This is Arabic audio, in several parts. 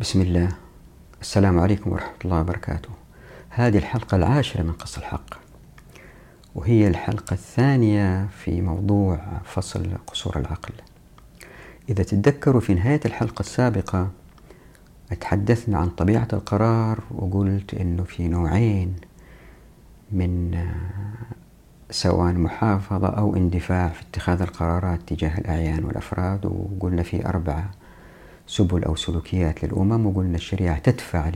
بسم الله. السلام عليكم ورحمة الله وبركاته. هذه الحلقة العاشرة من قص الحق وهي الحلقة الثانية في موضوع فصل قصور العقل. إذا تتذكروا في نهاية الحلقة السابقة تحدثنا عن طبيعة القرار وقلت أنه في نوعين من سواء محافظة أو اندفاع في اتخاذ القرارات تجاه الأعيان والأفراد وقلنا في أربعة. سبل أو سلوكيات للأمم وقلنا الشريعة تدفع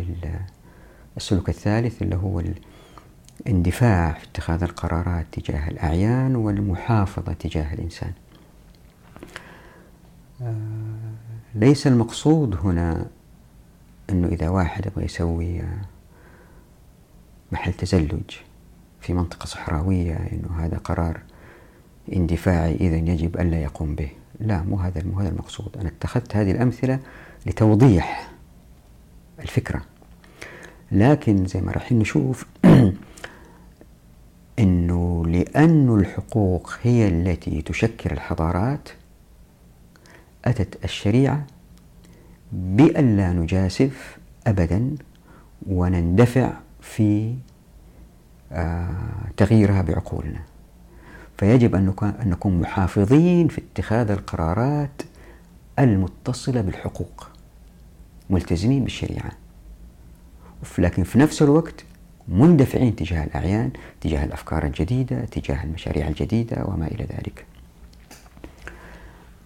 للسلوك الثالث اللي هو الاندفاع في اتخاذ القرارات تجاه الأعيان والمحافظة تجاه الإنسان. آه، ليس المقصود هنا أنه إذا واحد يبغى يسوي محل تزلج في منطقة صحراوية أنه هذا قرار اندفاعي إذا يجب ألا يقوم به. لا مو هذا مو هذا المقصود. أنا اتخذت هذه الأمثلة لتوضيح الفكرة. لكن زي ما راح نشوف أنه لأن الحقوق هي التي تشكل الحضارات أتت الشريعة بأن لا نجاسف أبدا ونندفع في آه، تغييرها بعقولنا. فيجب أن نكون محافظين في اتخاذ القرارات المتصلة بالحقوق ملتزمين بالشريعة. لكن في نفس الوقت مندفعين تجاه الأعيان تجاه الأفكار الجديدة تجاه المشاريع الجديدة وما إلى ذلك.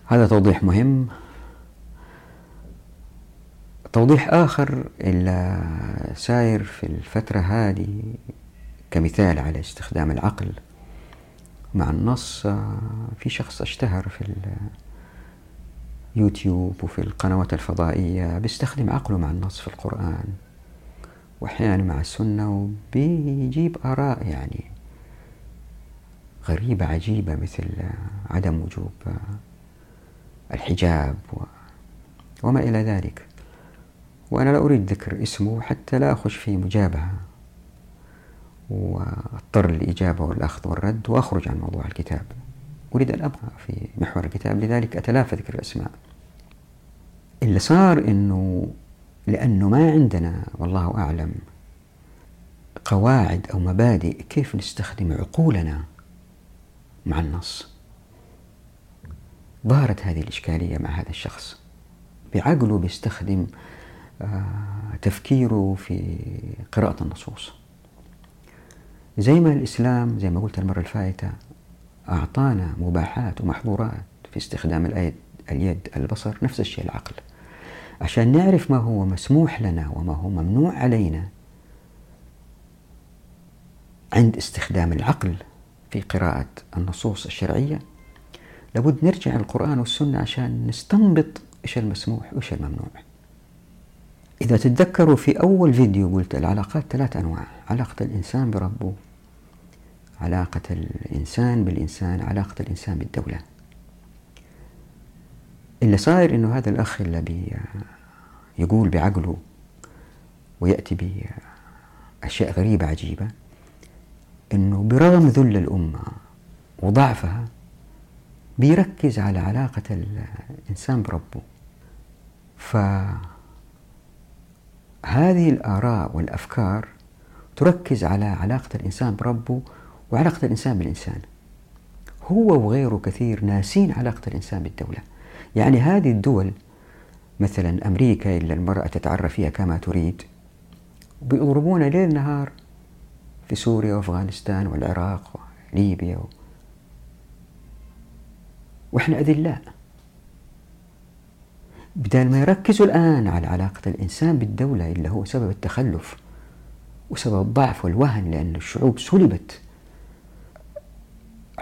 هذا توضيح مهم. توضيح آخر اللي ساير في الفترة هذه كمثال على استخدام العقل. مع النص في شخص اشتهر في اليوتيوب وفي القنوات الفضائية بيستخدم عقله مع النص في القرآن وأحيانا مع السنة وبيجيب آراء يعني غريبة عجيبة مثل عدم وجوب الحجاب وما إلى ذلك. وأنا لا أريد ذكر اسمه حتى لا أخش في مجابهة. واضطر للإجابة والأخذ والرد وأخرج عن موضوع الكتاب. أريد أن أبقى في محور الكتاب لذلك أتلافى ذكر الأسماء. اللي صار أنه لأنه ما عندنا والله أعلم قواعد أو مبادئ كيف نستخدم عقولنا مع النص. ظهرت هذه الإشكالية مع هذا الشخص. بعقله بيستخدم آه، تفكيره في قراءة النصوص. زي ما الإسلام زي ما قلت المرة الفائتة أعطانا مباحات ومحظورات في استخدام اليد, اليد البصر نفس الشيء العقل. عشان نعرف ما هو مسموح لنا وما هو ممنوع علينا عند استخدام العقل في قراءة النصوص الشرعية لابد نرجع القرآن والسنة عشان نستنبط إيش المسموح وإيش الممنوع. إذا تتذكروا في أول فيديو قلت العلاقات ثلاث أنواع علاقة الإنسان بربه علاقة الإنسان بالإنسان علاقة الإنسان بالدولة. اللي صاير إنه هذا الأخ اللي بي يقول بعقله ويأتي بأشياء غريبة عجيبة إنه برغم ذل الأمة وضعفها بيركز على علاقة الإنسان بربه. فهذه الآراء والأفكار تركز على علاقة الإنسان بربه وعلاقة الإنسان بالإنسان. هو وغيره كثير ناسين علاقة الإنسان بالدولة. يعني هذه الدول مثلا أمريكا إلا المرأة تتعرف فيها كما تريد بيضربون ليل نهار في سوريا وأفغانستان والعراق وليبيا و... وإحنا أذلاء. بدل ما يركزوا الآن على علاقة الإنسان بالدولة اللي هو سبب التخلف وسبب الضعف والوهن لأن الشعوب سلبت.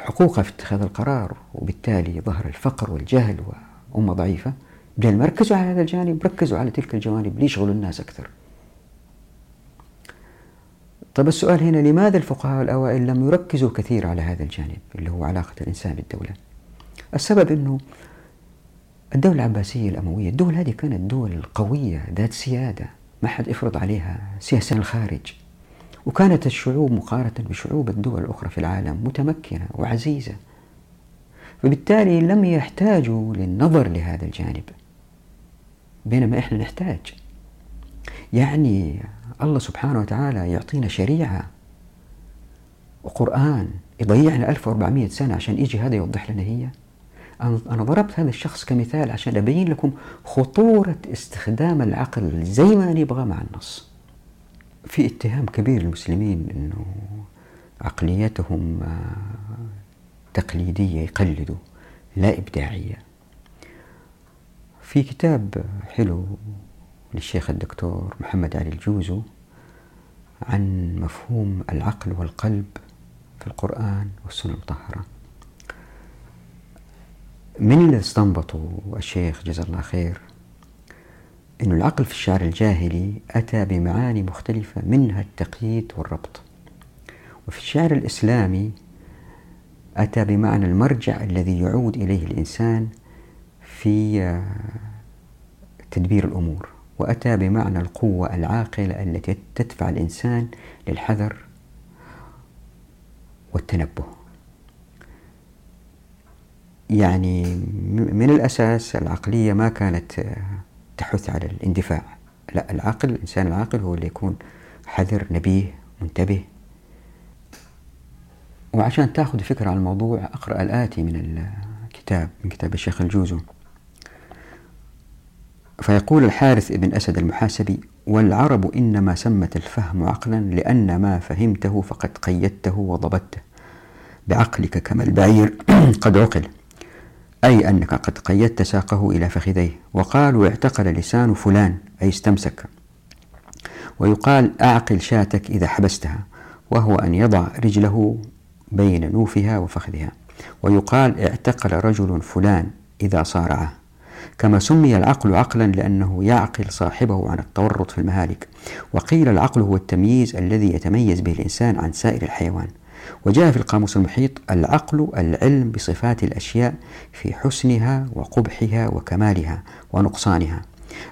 حقوقها في اتخاذ القرار وبالتالي ظهر الفقر والجهل وأمة ضعيفة. بدل ما ركزوا على هذا الجانب ركزوا على تلك الجوانب ليشغلوا الناس أكثر. طيب السؤال هنا لماذا الفقهاء الأوائل لم يركزوا كثير على هذا الجانب اللي هو علاقة الإنسان بالدولة؟ السبب أنه الدولة العباسية الأموية الدول هذه كانت دول قوية ذات سيادة ما حد يفرض عليها سياسة الخارج. وكانت الشعوب مقارنة بشعوب الدول الأخرى في العالم متمكنة وعزيزة. فبالتالي لم يحتاجوا للنظر لهذا الجانب بينما إحنا نحتاج. يعني الله سبحانه وتعالى يعطينا شريعة وقرآن يضيعنا 1400 سنة عشان يجي هذا يوضح لنا هي. أنا ضربت هذا الشخص كمثال عشان أبين لكم خطورة استخدام العقل زي ما نبغى مع النص. في اتهام كبير للمسلمين أنه عقليتهم تقليدية يقلدوا لا إبداعية. في كتاب حلو للشيخ الدكتور محمد علي الجوزو عن مفهوم العقل والقلب في القرآن والسنة المطهرة من اللي استنبطوا الشيخ جزا الله خير أن العقل في الشعر الجاهلي أتى بمعاني مختلفة منها التقييد والربط. وفي الشعر الإسلامي أتى بمعنى المرجع الذي يعود إليه الإنسان في آه، تدبير الأمور وأتى بمعنى القوة العاقلة التي تدفع الإنسان للحذر والتنبه. يعني من الأساس العقلية ما كانت آه، تحث على الاندفاع. لا العقل الإنسان العاقل هو اللي يكون حذر نبيه منتبه. وعشان تاخذ فكرة عن الموضوع أقرأ الآتي من الكتاب من كتاب الشيخ الجوزو. فيقول الحارث بن أسد المحاسبي والعرب إنما سمت الفهم عقلا لأن ما فهمته فقد قيدته وضبطته. بعقلك كما البعير قد عقل. أي أنك قد قيدت ساقه إلى فخذيه. وقالوا اعتقل لسان فلان أي استمسك. ويقال أعقل شاتك إذا حبستها وهو أن يضع رجله بين نوفها وفخذها. ويقال اعتقل رجل فلان إذا صارعه. كما سمي العقل عقلا لأنه يعقل صاحبه عن التورط في المهالك. وقيل العقل هو التمييز الذي يتميز به الإنسان عن سائر الحيوان. وجاء في القاموس المحيط العقل العلم بصفات الأشياء في حسنها وقبحها وكمالها ونقصانها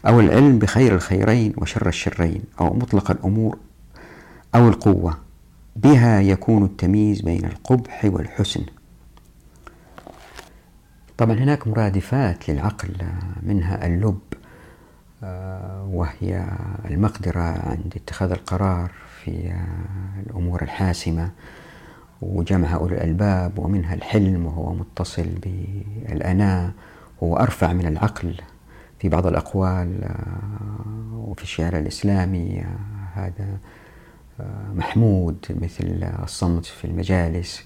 أو العلم بخير الخيرين وشر الشرين أو مطلق الأمور أو القوة. بها يكون التمييز بين القبح والحسن. طبعا هناك مرادفات للعقل منها اللب آه، وهي المقدرة عند اتخاذ القرار في الأمور الحاسمة. وجمعها أولي الألباب ومنها الحلم وهو متصل بالأناة هو أرفع من العقل في بعض الأقوال آه، وفي الشعر الإسلامي آه، هذا محمود مثل الصمت في المجالس.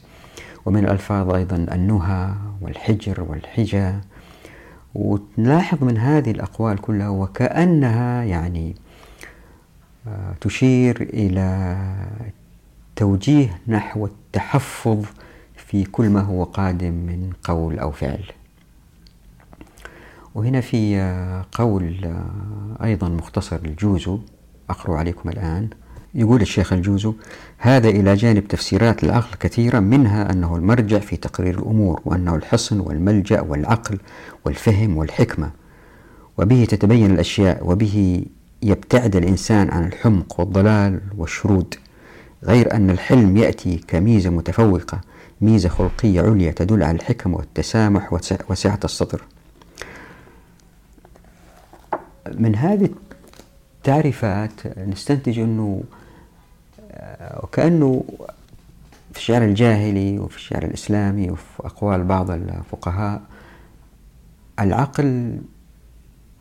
ومن الألفاظ أيضا النهى والحجر والحجى ونلاحظ من هذه الأقوال كلها وكأنها يعني آه، تشير إلى توجيه نحو التحفظ في كل ما هو قادم من قول أو فعل. وهنا في قول أيضا مختصر الجوزو أقرأ عليكم الآن. يقول الشيخ الجوزو هذا إلى جانب تفسيرات العقل كثيرة منها أنه المرجع في تقرير الأمور وأنه الحصن والملجأ والعقل والفهم والحكمة. وبه تتبين الأشياء وبه يبتعد الإنسان عن الحمق والضلال والشرود. غير أن الحلم يأتي كميزة متفوقة ميزة خلقية عليا تدل على الحكم والتسامح وسعة الصدر من هذه التعريفات نستنتج أنه وكأنه في الشعر الجاهلي وفي الشعر الإسلامي وفي أقوال بعض الفقهاء العقل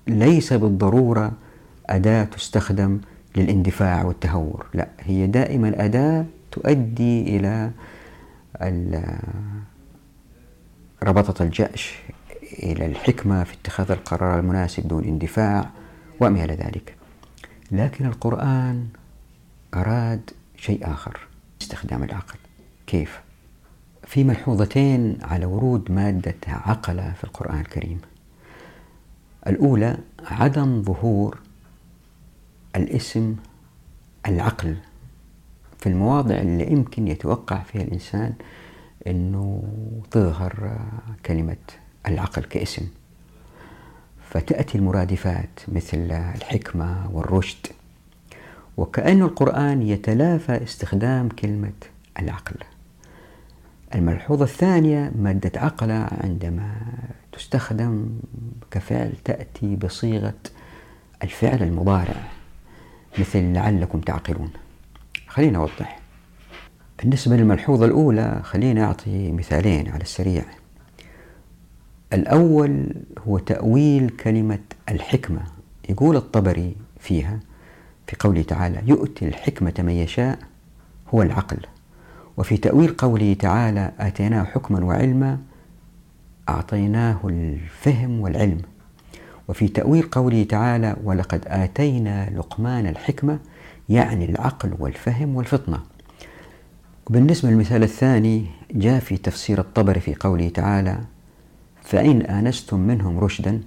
ليس بالضرورة أداة تستخدم للاندفاع والتهور. لا هي دائما أداة تؤدي إلى ربطة الجأش إلى الحكمة في اتخاذ القرار المناسب دون اندفاع وما إلى ذلك. لكن القرآن أراد شيء آخر استخدام العقل. كيف؟ في ملحوظتين على ورود مادة عقل في القرآن الكريم. الأولى عدم ظهور الاسم العقل. في المواضع اللي يمكن يتوقع فيها الإنسان أنه تظهر كلمة العقل كاسم. فتأتي المرادفات مثل الحكمة والرشد. وكأن القرآن يتلافى استخدام كلمة العقل. الملحوظة الثانية مادة عقل عندما تستخدم كفعل تأتي بصيغة الفعل المضارع. مثل لعلكم تعقلون. خلينا أوضح بالنسبة للملحوظة الأولى خلينا أعطي مثالين على السريع. الأول هو تأويل كلمة الحكمة. يقول الطبري فيها في قوله تعالى يؤتي الحكمة من يشاء هو العقل. وفي تأويل قوله تعالى آتيناه حكما وعلما أعطيناه الفهم والعلم. وفي تأويل قوله تعالى ولقد آتينا لقمان الحكمة يعني العقل والفهم والفطنة. وبالنسبة للمثال الثاني جاء في تفسير الطبري في قوله تعالى فإن آنستم منهم رشدا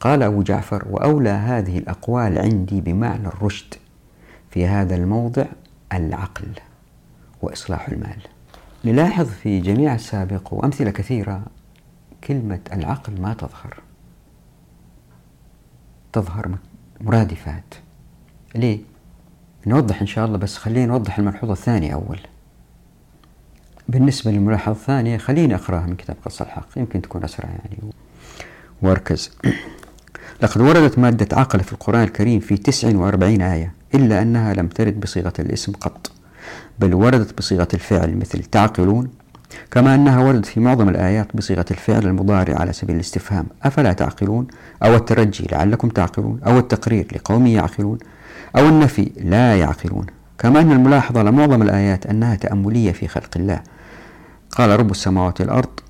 قال أبو جعفر وأولى هذه الأقوال عندي بمعنى الرشد في هذا الموضع العقل وإصلاح المال. نلاحظ في جميع السابق وأمثلة كثيرة كلمة العقل ما تظهر. تظهر مرادفات. ليه؟ نوضح إن شاء الله بس خلينا نوضح الملحوظة الثانية أول. بالنسبة للملاحظة الثانية خليني أقرأها من كتاب قصة الحق يمكن تكون أسرع يعني. وأركز. لقد وردت مادة عقل في القرآن الكريم في 49 آية إلا أنها لم ترد بصيغة الاسم قط بل وردت بصيغة الفعل مثل تعقلون كما أنها وردت في معظم الآيات بصيغة الفعل المضارع على سبيل الاستفهام. أفلا تعقلون؟ أو الترجي لعلكم تعقلون؟ أو التقرير لقوم يعقلون؟ أو النفي لا يعقلون؟ كما أن الملاحظة على معظم الآيات أنها تأملية في خلق الله. قال رب السماوات والأرض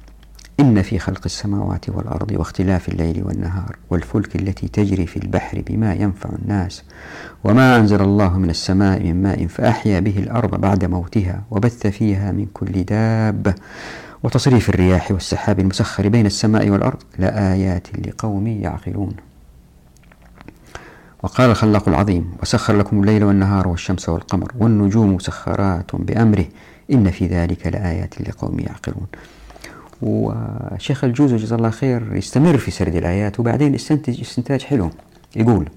إن في خلق السماوات والأرض واختلاف الليل والنهار والفلك التي تجري في البحر بما ينفع الناس وما أنزل الله من السماء من ماء فأحيا به الأرض بعد موتها وبث فيها من كل دابة وتصريف الرياح والسحاب المسخر بين السماء والأرض لآيات لقوم يعقلون. وقال الخلاق العظيم وسخر لكم الليل والنهار والشمس والقمر والنجوم مسخرات بأمره إن في ذلك لآيات لقوم يعقلون. وشيخ الجوزي جزاه الله خير يستمر في سرد الآيات وبعدين يستنتج استنتاج حلو. يقول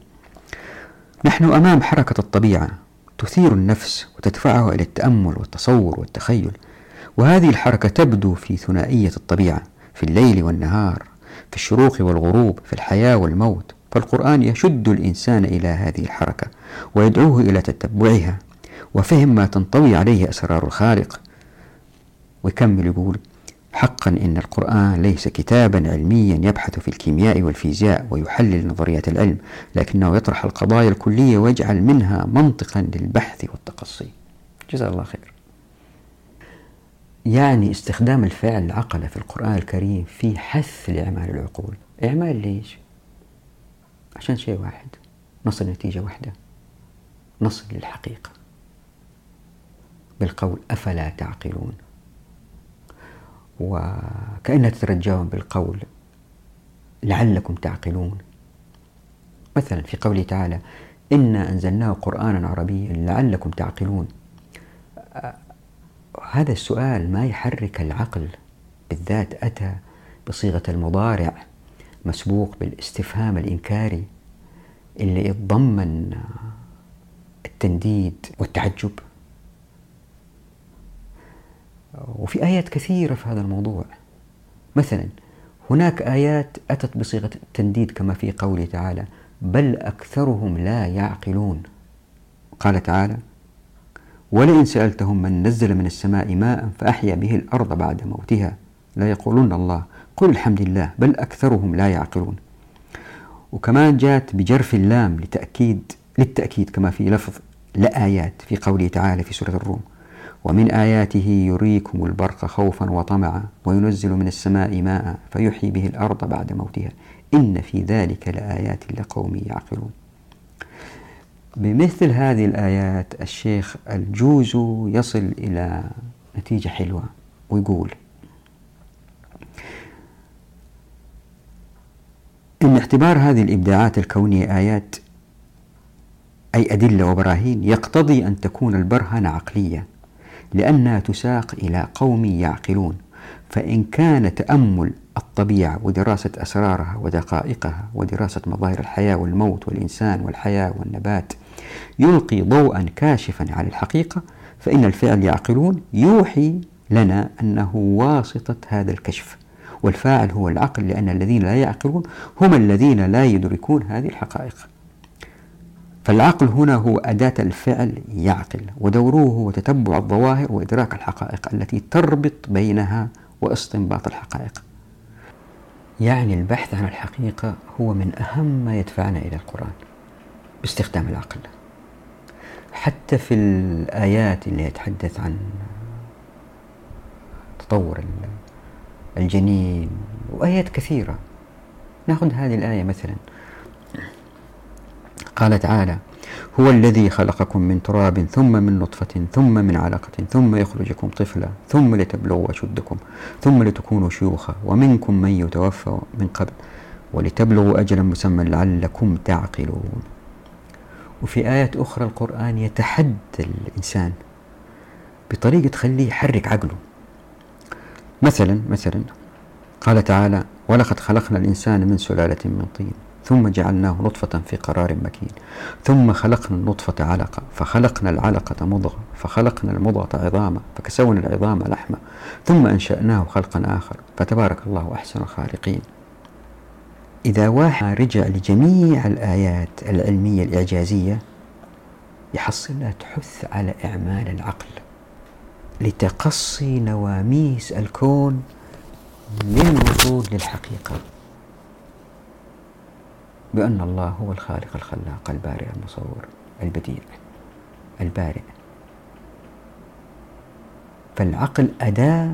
نحن أمام حركة الطبيعة تثير النفس وتدفعه إلى التأمل والتصور والتخيل وهذه الحركة تبدو في ثنائية الطبيعة في الليل والنهار في الشروق والغروب في الحياة والموت فالقرآن يشد الإنسان إلى هذه الحركة ويدعوه إلى تتبعها وفهم ما تنطوي عليه أسرار الخالق. ويكمل يقول حقا إن القرآن ليس كتابا علميا يبحث في الكيمياء والفيزياء ويحلل نظريات العلم لكنه يطرح القضايا الكلية ويجعل منها منطقا للبحث والتقصي. جزاه الله خير. يعني استخدام الفعل العقل في القرآن الكريم في حث لإعمال العقول. إعمال ليش؟ عشان شيء واحد. نصل نتيجة واحدة. نصل للحقيقة. بالقول أفلا تعقلون؟ وكأنها تترجاهم بالقول لعلكم تعقلون. مثلا في قوله تعالى إنا أنزلناه قرآنا عربيا لعلكم تعقلون. هذا السؤال ما يحرك العقل بالذات أتى بصيغة المضارع مسبوق بالاستفهام الإنكاري اللي يتضمن التنديد والتعجب. وفي آيات كثيرة في هذا الموضوع. مثلا هناك آيات أتت بصيغة التنديد كما في قوله تعالى بل أكثرهم لا يعقلون قال تعالى ولئن سألتهم من نزل من السماء ماء فأحيا به الأرض بعد موتها لا يقولون الله. قل الحمد لله بل أكثرهم لا يعقلون وكمان جاءت بجرف اللام لتأكيد للتأكيد كما في لفظ لآيات في قوله تعالى في سورة الروم ومن آياته يريكم البرق خوفا وطمعا وينزل من السماء ماء فيحيي به الأرض بعد موتها. إن في ذلك لآيات لقوم يعقلون. بمثل هذه الآيات الشيخ الجوز يصل إلى نتيجة حلوة ويقول إن اعتبار هذه الإبداعات الكونية آيات أي أدلة وبراهين يقتضي أن تكون البرهنة عقلية. لأنها تساق إلى قوم يعقلون. فإن كان تأمل الطبيعة ودراسة أسرارها ودقائقها ودراسة مظاهر الحياة والموت والإنسان والحياة والنبات يلقي ضوءا كاشفا على الحقيقة فإن الفعل يعقلون يوحي لنا أنه واسطة هذا الكشف. والفاعل هو العقل لأن الذين لا يعقلون هم الذين لا يدركون هذه الحقائق. فالعقل هنا هو أداة الفعل يعقل ودوره هو تتبع الظواهر وإدراك الحقائق التي تربط بينها واستنباط الحقائق. يعني البحث عن الحقيقة هو من أهم ما يدفعنا إلى القرآن باستخدام العقل. حتى في الآيات اللي يتحدث عن تطور الجنين وآيات كثيرة. ناخذ هذه الآية مثلا. قال تعالى هو الذي خلقكم من تراب ثم من نطفة ثم من علقة ثم يخرجكم طفلا ثم لتبلغوا أشدكم ثم لتكونوا شيوخا ومنكم من يتوفى من قبل ولتبلغوا أجلا مسمى لعلكم تعقلون. وفي آيات أخرى القرآن يتحدى الإنسان بطريقة تخليه يحرك عقله. مثلا مثلا قال تعالى ولقد خلقنا الإنسان من سلالة من طين ثم جعلناه نطفة في قرار مكين. ثم خلقنا النطفة علقة فخلقنا العلقة مضغة فخلقنا المضغة عظاما فكسونا العظام لحمة ثم أنشأناه خلقا آخر فتبارك الله أحسن الخالقين. إذا واحد رجع لجميع الآيات العلمية الإعجازية يحصلها تحث على إعمال العقل لتقصي نواميس الكون للوصول للحقيقة بأن الله هو الخالق الخلاق البارئ المصور البديع البارئ. فالعقل أداة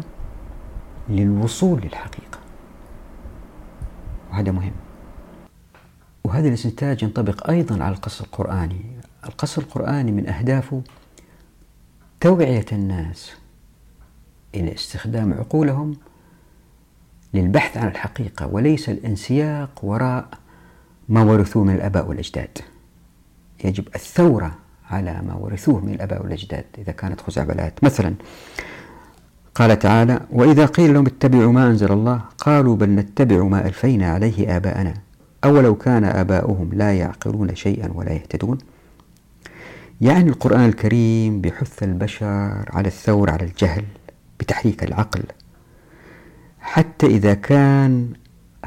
للوصول للحقيقة. وهذا مهم. وهذا الاستنتاج ينطبق أيضا على القص القرآني. القص القرآني من أهدافه توعية الناس إلى استخدام عقولهم للبحث عن الحقيقة وليس الانسياق وراء ما ورثوه من الآباء والأجداد. يجب الثورة على ما ورثوه من الآباء والأجداد إذا كانت خزعبلات. مثلا قال تعالى وإذا قيل لهم اتبعوا ما أنزل الله قالوا بل نتبع ما ألفينا عليه آباءنا. أولو كان آباؤهم لا يعقلون شيئا ولا يهتدون. يعني القرآن الكريم بحث البشر على الثور على الجهل بتحريك العقل. حتى إذا كان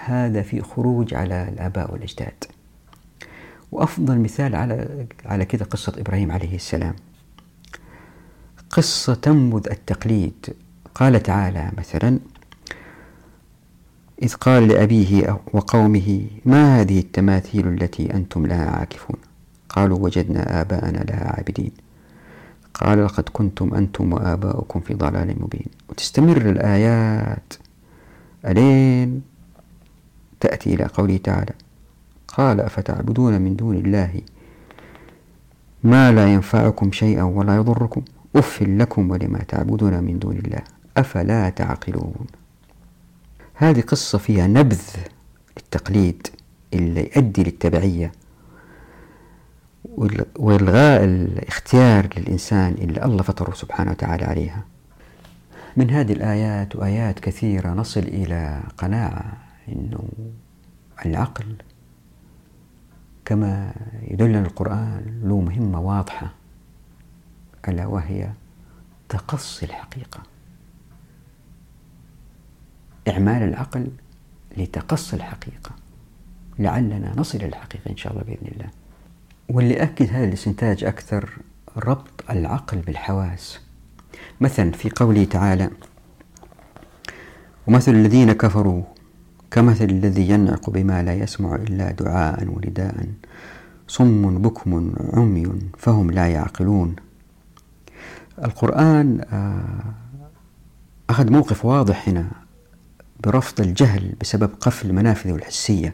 هذا في خروج على الآباء والأجداد. وأفضل مثال على على كذا قصة إبراهيم عليه السلام. قصة تنبذ التقليد. قال تعالى مثلا إذ قال لأبيه وقومه ما هذه التماثيل التي أنتم لها عاكفون؟ قالوا وجدنا آباءنا لها عابدين. قال لقد كنتم أنتم وآباؤكم في ضلال مبين. وتستمر الآيات. ألين؟ تأتي إلى قوله تعالى قال أفتعبدون من دون الله ما لا ينفعكم شيئا ولا يضركم؟ أف لكم ولما تعبدون من دون الله أفلا تعقلون؟ هذه قصة فيها نبذ للتقليد اللي يؤدي للتبعية وإلغاء الاختيار للإنسان اللي الله فطره سبحانه وتعالى عليها. من هذه الآيات وآيات كثيرة نصل إلى قناعة أنه العقل كما يدلنا القرآن له مهمة واضحة ألا وهي تقصي الحقيقة. إعمال العقل لتقصي الحقيقة. لعلنا نصل إلى الحقيقة إن شاء الله بإذن الله. واللي أكد هذا الاستنتاج أكثر ربط العقل بالحواس. مثلا في قوله تعالى ومثل الذين كفروا كمثل الذي ينعق بما لا يسمع إلا دعاء ونداء صم بكم عمي فهم لا يعقلون. القرآن آه، أخذ موقف واضح هنا برفض الجهل بسبب قفل منافذه الحسية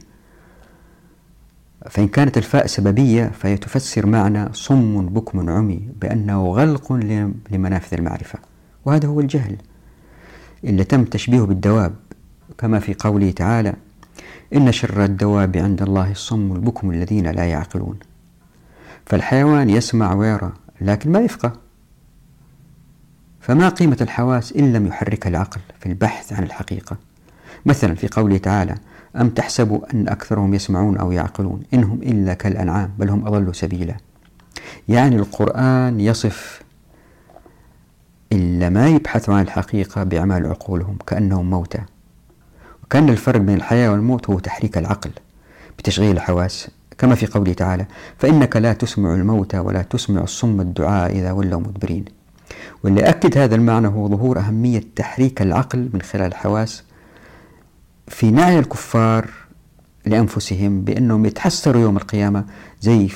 فإن كانت الفاء سببية فهي تفسر معنى صم بكم عمي بأنه غلق لمنافذ المعرفة وهذا هو الجهل. اللي تم تشبيهه بالدواب كما في قوله تعالى إن شر الدواب عند الله الصم البكم الذين لا يعقلون. فالحيوان يسمع ويرى لكن ما يفقه. فما قيمة الحواس إن لم يحرك العقل في البحث عن الحقيقة؟ مثلا في قوله تعالى أم تحسبوا أن أكثرهم يسمعون أو يعقلون؟ إنهم إلا كالأنعام بل هم أضلوا سبيلا. يعني القرآن يصف إلا ما يبحثوا عن الحقيقة بأعمال عقولهم كأنهم موتى. وكان الفرق بين الحياة والموت هو تحريك العقل بتشغيل الحواس. كما في قوله تعالى فإنك لا تسمع الموتى ولا تسمع الصم الدعاء إذا ولوا مدبرين واللي أكد هذا المعنى هو ظهور أهمية تحريك العقل من خلال الحواس في نعي الكفار لأنفسهم بأنهم يتحسروا يوم القيامة زي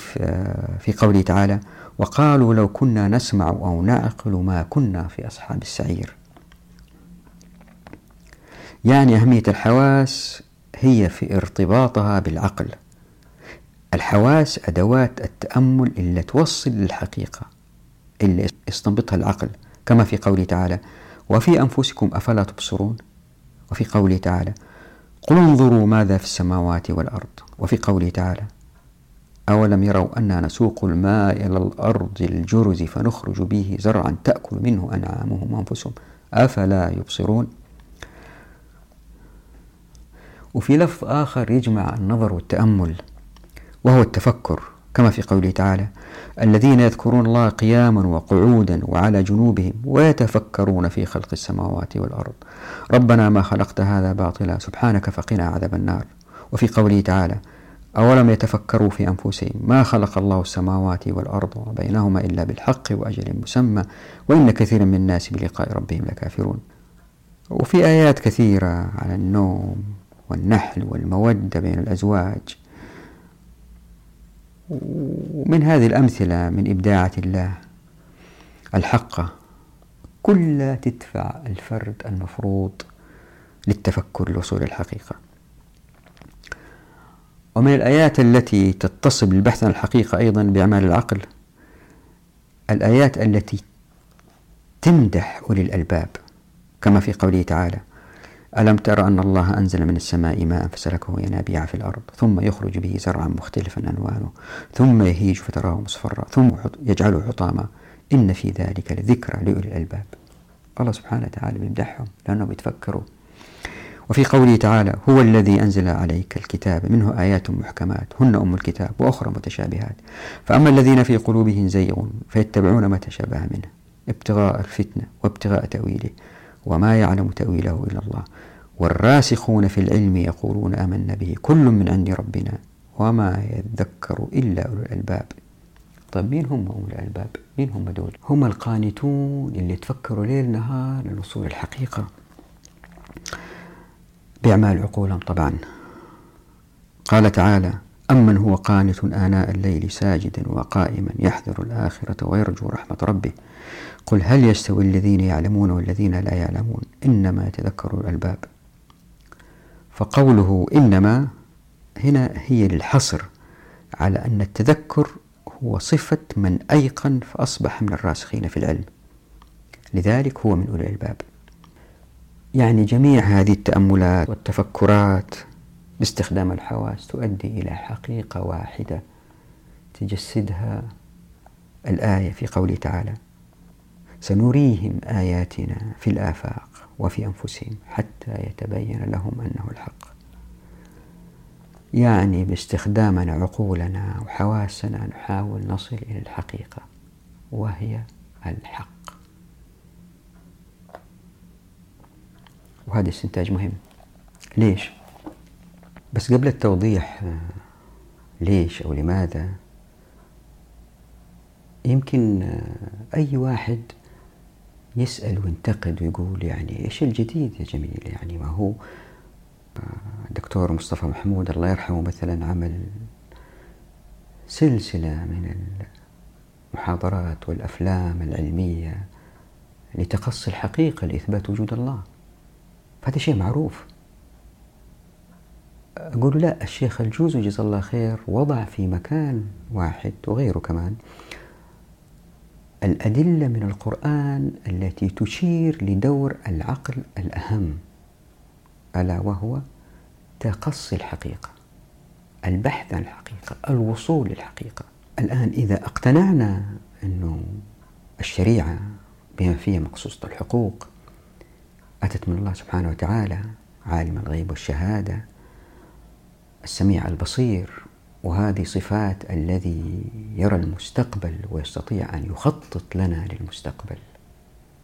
في قوله تعالى وقالوا لو كنا نسمع أو نعقل ما كنا في أصحاب السعير يعني أهمية الحواس هي في ارتباطها بالعقل. الحواس أدوات التأمل اللي توصل للحقيقة اللي يستنبطها العقل كما في قوله تعالى وفي أنفسكم أفلا تبصرون؟ وفي قوله تعالى قل انظروا ماذا في السماوات والأرض؟ وفي قوله تعالى أولم يروا أنا نسوق الماء إلى الأرض الجرز فنخرج به زرعا تأكل منه أنعامهم وأنفسهم؟ أفلا يبصرون؟ وفي لفظ آخر يجمع النظر والتأمل وهو التفكر كما في قوله تعالى الذين يذكرون الله قياما وقعودا وعلى جنوبهم ويتفكرون في خلق السماوات والأرض. ربنا ما خلقت هذا باطلا سبحانك فقنا عذاب النار. وفي قوله تعالى أولم يتفكروا في أنفسهم ما خلق الله السماوات والأرض وبينهما إلا بالحق وأجل مسمى وإن كثيرا من الناس بلقاء ربهم لكافرون. وفي آيات كثيرة على النوم. والنحل والمودة بين الأزواج. ومن هذه الأمثلة من إبداعات الله الحقة كلها تدفع الفرد المفروض للتفكر لوصول الحقيقة. ومن الآيات التي تتصل بالبحث عن الحقيقة أيضا بأعمال العقل الآيات التي تمدح أولي الألباب كما في قوله تعالى ألم تر أن الله أنزل من السماء ماء فسلكه ينابيع في الأرض ثم يخرج به زرعا مختلفا ألوانه ثم يهيج فتراه مصفرا ثم يجعله حطاما. إن في ذلك لذكرى لأولي الألباب. الله سبحانه وتعالى بيمدحهم لأنهم يتفكروا وفي قوله تعالى هو الذي أنزل عليك الكتاب منه آيات محكمات هن أم الكتاب وأخرى متشابهات. فأما الذين في قلوبهم زيغ فيتبعون ما تشابه منه ابتغاء الفتنة وابتغاء تأويله. وما يعلم تأويله إلا الله. والراسخون في العلم يقولون آمنا به كل من عند ربنا وما يذكر إلا أولو الألباب. طيب مين هم أولو الألباب؟ مين هم دول؟ هم القانتون اللي تفكروا ليل نهار للوصول الحقيقة. بأعمال عقولهم طبعا. قال تعالى أمن هو قانت آناء الليل ساجدا وقائما يحذر الآخرة ويرجو رحمة ربه. قل هل يستوي الذين يعلمون والذين لا يعلمون؟ إنما يتذكر الألباب. فقوله إنما هنا هي للحصر على أن التذكر هو صفة من أيقن فأصبح من الراسخين في العلم. لذلك هو من أولي الألباب. يعني جميع هذه التأملات والتفكرات باستخدام الحواس تؤدي إلى حقيقة واحدة تجسدها الآية في قوله تعالى. سنريهم آياتنا في الآفاق وفي أنفسهم حتى يتبين لهم أنه الحق. يعني باستخدامنا عقولنا وحواسنا نحاول نصل إلى الحقيقة وهي الحق. وهذا استنتاج مهم. ليش؟ بس قبل التوضيح ليش أو لماذا يمكن أي واحد يسأل وينتقد ويقول يعني إيش الجديد يا جميل؟ يعني ما هو دكتور مصطفى محمود الله يرحمه مثلا عمل سلسلة من المحاضرات والأفلام العلمية لتقصي الحقيقة لإثبات وجود الله. فهذا شيء معروف. أقول لا الشيخ الجوزي جزاه الله خير وضع في مكان واحد وغيره كمان. الأدلة من القرآن التي تشير لدور العقل الأهم ألا وهو تقصي الحقيقة البحث عن الحقيقة الوصول للحقيقة. الآن إذا اقتنعنا أنه الشريعة بما فيها مقصوصة الحقوق أتت من الله سبحانه وتعالى عالم الغيب والشهادة السميع البصير وهذه صفات الذي يرى المستقبل ويستطيع أن يخطط لنا للمستقبل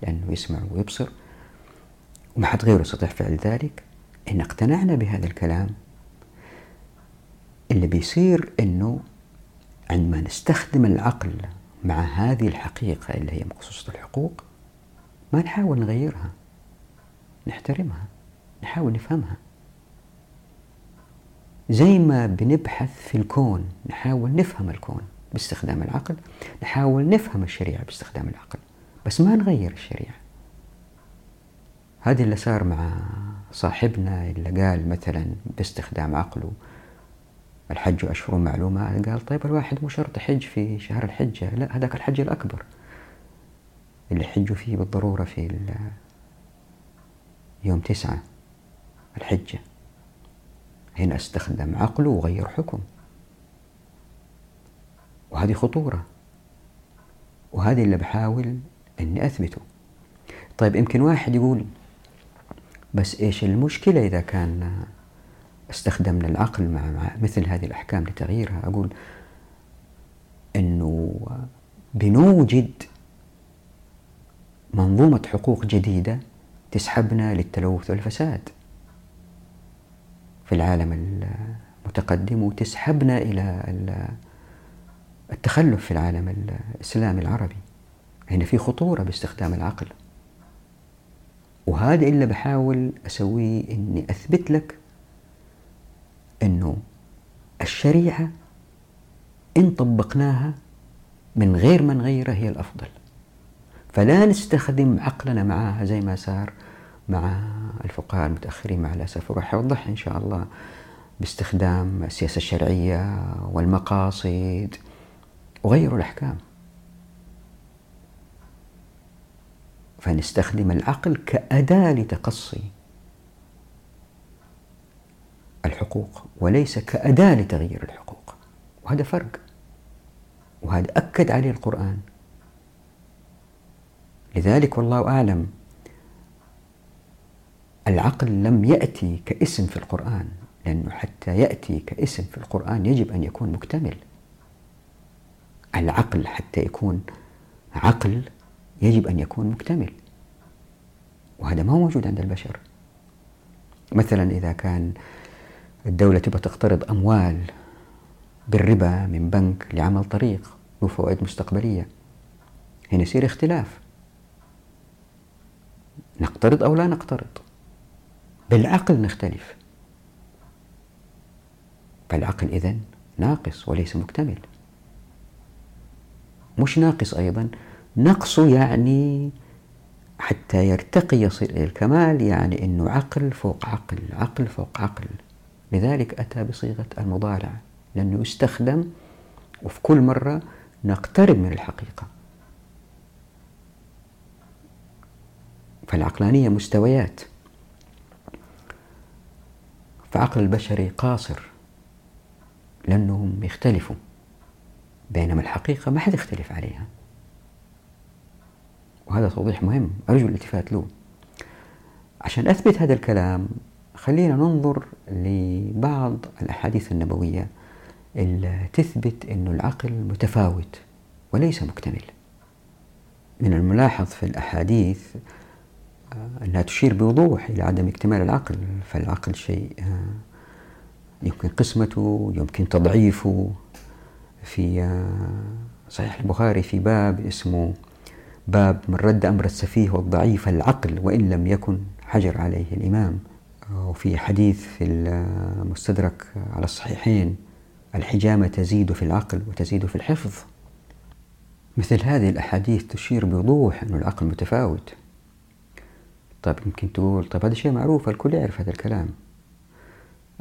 لأنه يسمع ويبصر. وما حد غيره يستطيع فعل ذلك. إن اقتنعنا بهذا الكلام اللي بيصير أنه عندما نستخدم العقل مع هذه الحقيقة اللي هي مخصوصة الحقوق ما نحاول نغيرها نحترمها نحاول نفهمها. زي ما بنبحث في الكون نحاول نفهم الكون باستخدام العقل نحاول نفهم الشريعة باستخدام العقل بس ما نغير الشريعة. هذا اللي صار مع صاحبنا اللي قال مثلا باستخدام عقله الحج أشهر معلومات قال طيب الواحد مو شرط يحج في شهر الحجة لا هذاك الحج الأكبر. اللي يحجوا فيه بالضرورة في يوم تسعة الحجة. هنا استخدم عقله وغير حكم. وهذه خطورة. وهذه اللي بحاول أني أثبته. طيب يمكن واحد يقول بس إيش المشكلة إذا كان استخدمنا العقل مع, مع مثل هذه الأحكام لتغييرها؟ أقول أنه بنوجد منظومة حقوق جديدة تسحبنا للتلوث والفساد. في العالم المتقدم وتسحبنا إلى التخلف في العالم الإسلامي العربي. هنا في خطورة باستخدام العقل. وهذا اللي بحاول أسويه إني أثبت لك أنه الشريعة إن طبقناها من غير ما نغيرها هي الأفضل. فلا نستخدم عقلنا معها زي ما صار مع الفقهاء المتأخرين مع الأسف وراح أوضح إن شاء الله باستخدام السياسة الشرعية والمقاصد وغيروا الأحكام. فنستخدم العقل كأداة لتقصي الحقوق وليس كأداة لتغيير الحقوق. وهذا فرق وهذا أكد عليه القرآن. لذلك والله أعلم العقل لم يأتي كاسم في القرآن لأنه حتى يأتي كاسم في القرآن يجب أن يكون مكتمل. العقل حتى يكون عقل يجب أن يكون مكتمل. وهذا ما هو موجود عند البشر. مثلا إذا كان الدولة تبغى تقترض أموال بالربا من بنك لعمل طريق وفوائد مستقبلية. هنا يصير اختلاف. نقترض أو لا نقترض؟ بالعقل نختلف. فالعقل إذن ناقص وليس مكتمل. مش ناقص أيضا. نقصه يعني حتى يرتقي يصل إلى الكمال يعني أنه عقل فوق عقل عقل فوق عقل. لذلك أتى بصيغة المضارع لأنه يستخدم وفي كل مرة نقترب من الحقيقة. فالعقلانية مستويات. فعقل البشري قاصر لأنهم يختلفوا. بينما الحقيقة ما حد يختلف عليها. وهذا توضيح مهم. أرجو الالتفات له. عشان أثبت هذا الكلام خلينا ننظر لبعض الأحاديث النبوية اللي تثبت أن العقل متفاوت وليس مكتمل. من الملاحظ في الأحاديث أنها تشير بوضوح إلى عدم اكتمال العقل فالعقل شيء آه، يمكن قسمته يمكن تضعيفه في آه، صحيح البخاري في باب اسمه باب من رد أمر السفيه والضعيف العقل وإن لم يكن حجر عليه الإمام. وفي حديث في المستدرك على الصحيحين الحجامة تزيد في العقل وتزيد في الحفظ. مثل هذه الأحاديث تشير بوضوح أن العقل متفاوت. طيب يمكن تقول طيب هذا شيء معروف الكل يعرف هذا الكلام.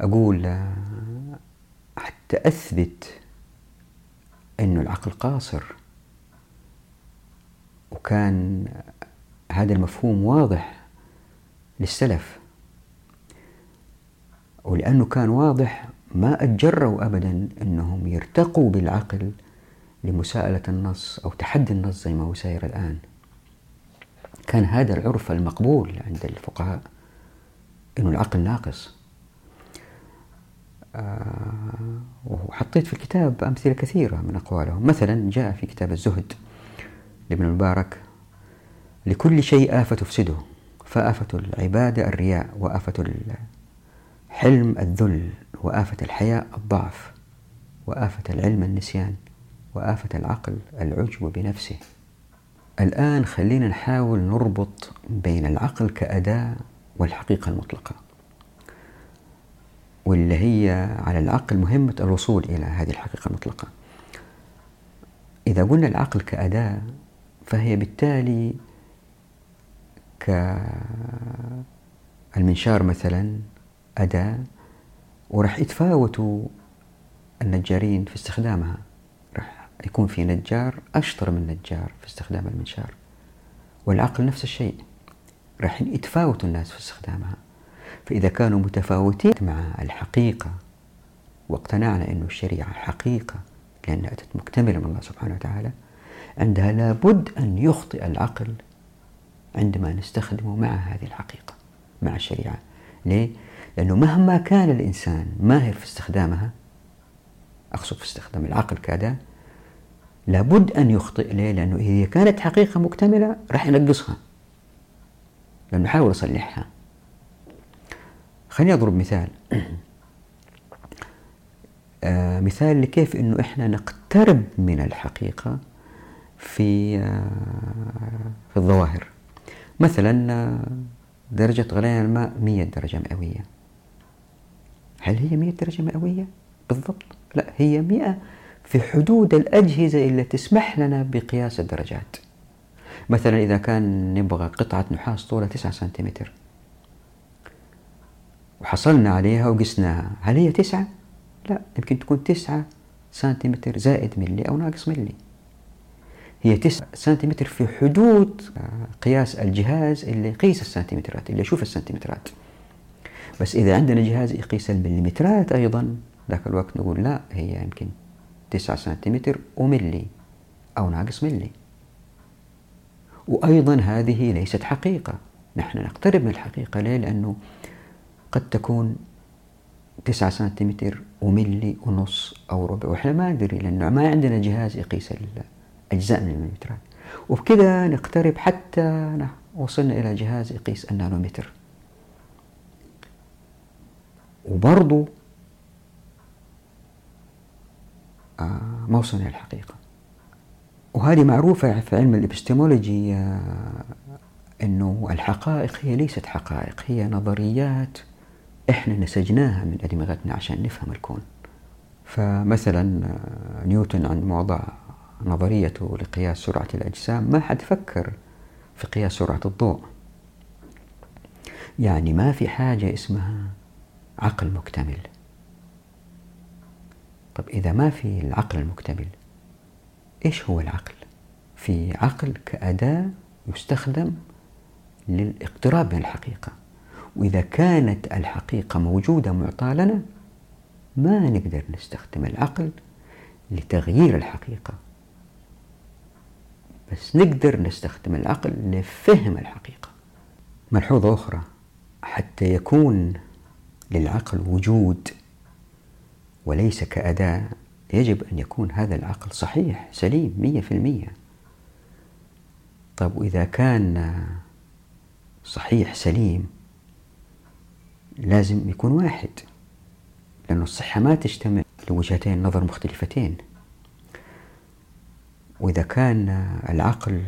أقول حتى أثبت أن العقل قاصر. وكان هذا المفهوم واضح للسلف. ولأنه كان واضح ما أتجروا أبدا أنهم يرتقوا بالعقل لمساءلة النص أو تحدي النص زي ما هو ساير الآن. كان هذا العرف المقبول عند الفقهاء أنه العقل ناقص. آه وحطيت في الكتاب أمثلة كثيرة من أقوالهم. مثلا جاء في كتاب الزهد لابن المبارك لكل شيء آفة تفسده فآفة العبادة الرياء وآفة الحلم الذل وآفة الحياء الضعف وآفة العلم النسيان وآفة العقل العجب بنفسه. الآن خلينا نحاول نربط بين العقل كأداة والحقيقة المطلقة واللي هي على العقل مهمة الوصول إلى هذه الحقيقة المطلقة. إذا قلنا العقل كأداة فهي بالتالي كالمنشار مثلا أداة ورح يتفاوتوا النجارين في استخدامها. يكون في نجار أشطر من نجار في استخدام المنشار. والعقل نفس الشيء. رح يتفاوتوا الناس في استخدامها. فإذا كانوا متفاوتين مع الحقيقة واقتنعنا أن الشريعة حقيقة لأنها أتت مكتملة من الله سبحانه وتعالى عندها لابد أن يخطئ العقل عندما نستخدمه مع هذه الحقيقة مع الشريعة. ليه؟ لأنه مهما كان الإنسان ماهر في استخدامها أقصد في استخدام العقل كأداة لابد أن يخطئ ليه؟ لأنه إذا كانت حقيقة مكتملة راح ينقصها. لأنه يحاول يصلحها. خليني أضرب مثال. آه مثال لكيف أنه إحنا نقترب من الحقيقة في آه في الظواهر. مثلا آه، درجة غليان الماء 100 درجة مئوية. هل هي 100 درجة مئوية؟ بالضبط. لا هي 100 في حدود الأجهزة اللي تسمح لنا بقياس الدرجات. مثلا إذا كان نبغى قطعة نحاس طولها 9 سنتيمتر. وحصلنا عليها وقسناها. هل هي تسعة؟ لا يمكن تكون تسعة سنتيمتر زائد ملي أو ناقص ملي. هي تسعة سنتيمتر في حدود قياس الجهاز اللي يقيس السنتيمترات اللي يشوف السنتيمترات. بس إذا عندنا جهاز يقيس المليمترات أيضا ذاك الوقت نقول لا هي يمكن تسعة سنتيمتر وملي أو ناقص ملي. وأيضا هذه ليست حقيقة. نحن نقترب من الحقيقة. ليه؟ لأنه قد تكون تسعة سنتيمتر وملي ونص أو ربع. وإحنا ما ندري لأنه ما عندنا جهاز يقيس الأجزاء من المليمترات وبكذا نقترب حتى وصلنا إلى جهاز يقيس النانومتر. وبرضو ما وصلنا الحقيقة. وهذه معروفة في علم الإبستمولوجي آه أنه الحقائق هي ليست حقائق هي نظريات إحنا نسجناها من أدمغتنا عشان نفهم الكون. فمثلا آه، نيوتن عندما وضع نظريته لقياس سرعة الأجسام ما حد فكر في قياس سرعة الضوء. يعني ما في حاجة اسمها عقل مكتمل. طب إذا ما في العقل المكتمل إيش هو العقل؟ في عقل كأداة يستخدم للاقتراب من الحقيقة وإذا كانت الحقيقة موجودة معطاة لنا ما نقدر نستخدم العقل لتغيير الحقيقة بس نقدر نستخدم العقل لفهم الحقيقة ملحوظة أخرى حتى يكون للعقل وجود وليس كأداة يجب أن يكون هذا العقل صحيح سليم مية في المية. طيب وإذا كان صحيح سليم لازم يكون واحد لأن الصحة ما تجتمع لوجهتين نظر مختلفتين. وإذا كان العقل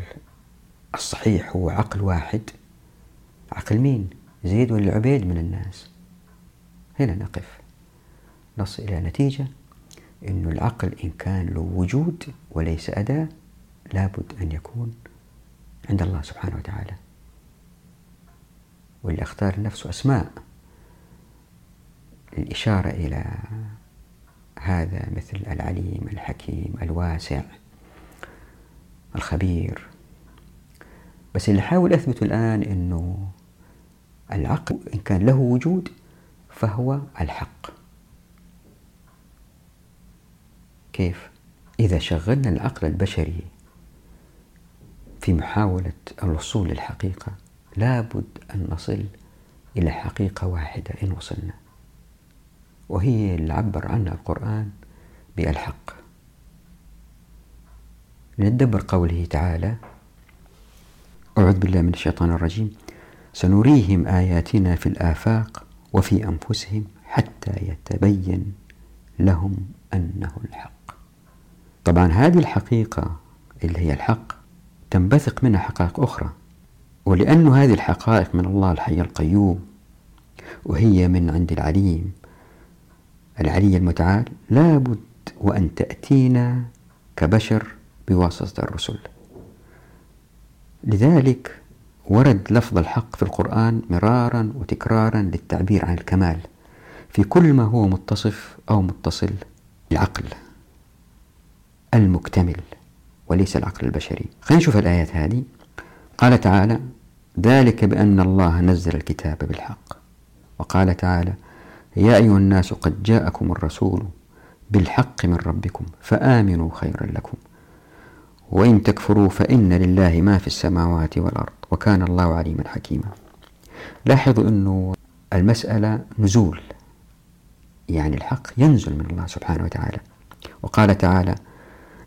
الصحيح هو عقل واحد عقل مين؟ زيد ولا عبيد من الناس؟ هنا نقف. نصل إلى نتيجة أن العقل إن كان له وجود وليس أداة لابد أن يكون عند الله سبحانه وتعالى. واللي اختار لنفسه أسماء الإشارة إلى هذا مثل العليم الحكيم الواسع الخبير. بس اللي حاول أثبته الآن أنه العقل إن كان له وجود فهو الحق. كيف؟ إذا شغلنا العقل البشري في محاولة الوصول للحقيقة لابد أن نصل إلى حقيقة واحدة إن وصلنا وهي اللي عبر عنها القرآن بالحق. ندبر قوله تعالى أعوذ بالله من الشيطان الرجيم. سنريهم آياتنا في الآفاق وفي أنفسهم حتى يتبين لهم أنه الحق. طبعا هذه الحقيقة اللي هي الحق تنبثق منها حقائق أخرى ولأن هذه الحقائق من الله الحي القيوم وهي من عند العليم. العلي المتعال لابد وأن تأتينا كبشر بواسطة الرسل. لذلك ورد لفظ الحق في القرآن مرارا وتكرارا للتعبير عن الكمال في كل ما هو متصف أو متصل بالعقل. المكتمل وليس العقل البشري. خلينا نشوف الآيات هذه. قال تعالى ذلك بأن الله نزل الكتاب بالحق. وقال تعالى يا أيها الناس قد جاءكم الرسول بالحق من ربكم فآمنوا خيرا لكم. وإن تكفروا فإن لله ما في السماوات والأرض. وكان الله عليما حكيما. لاحظوا أنه المسألة نزول يعني الحق ينزل من الله سبحانه وتعالى. وقال تعالى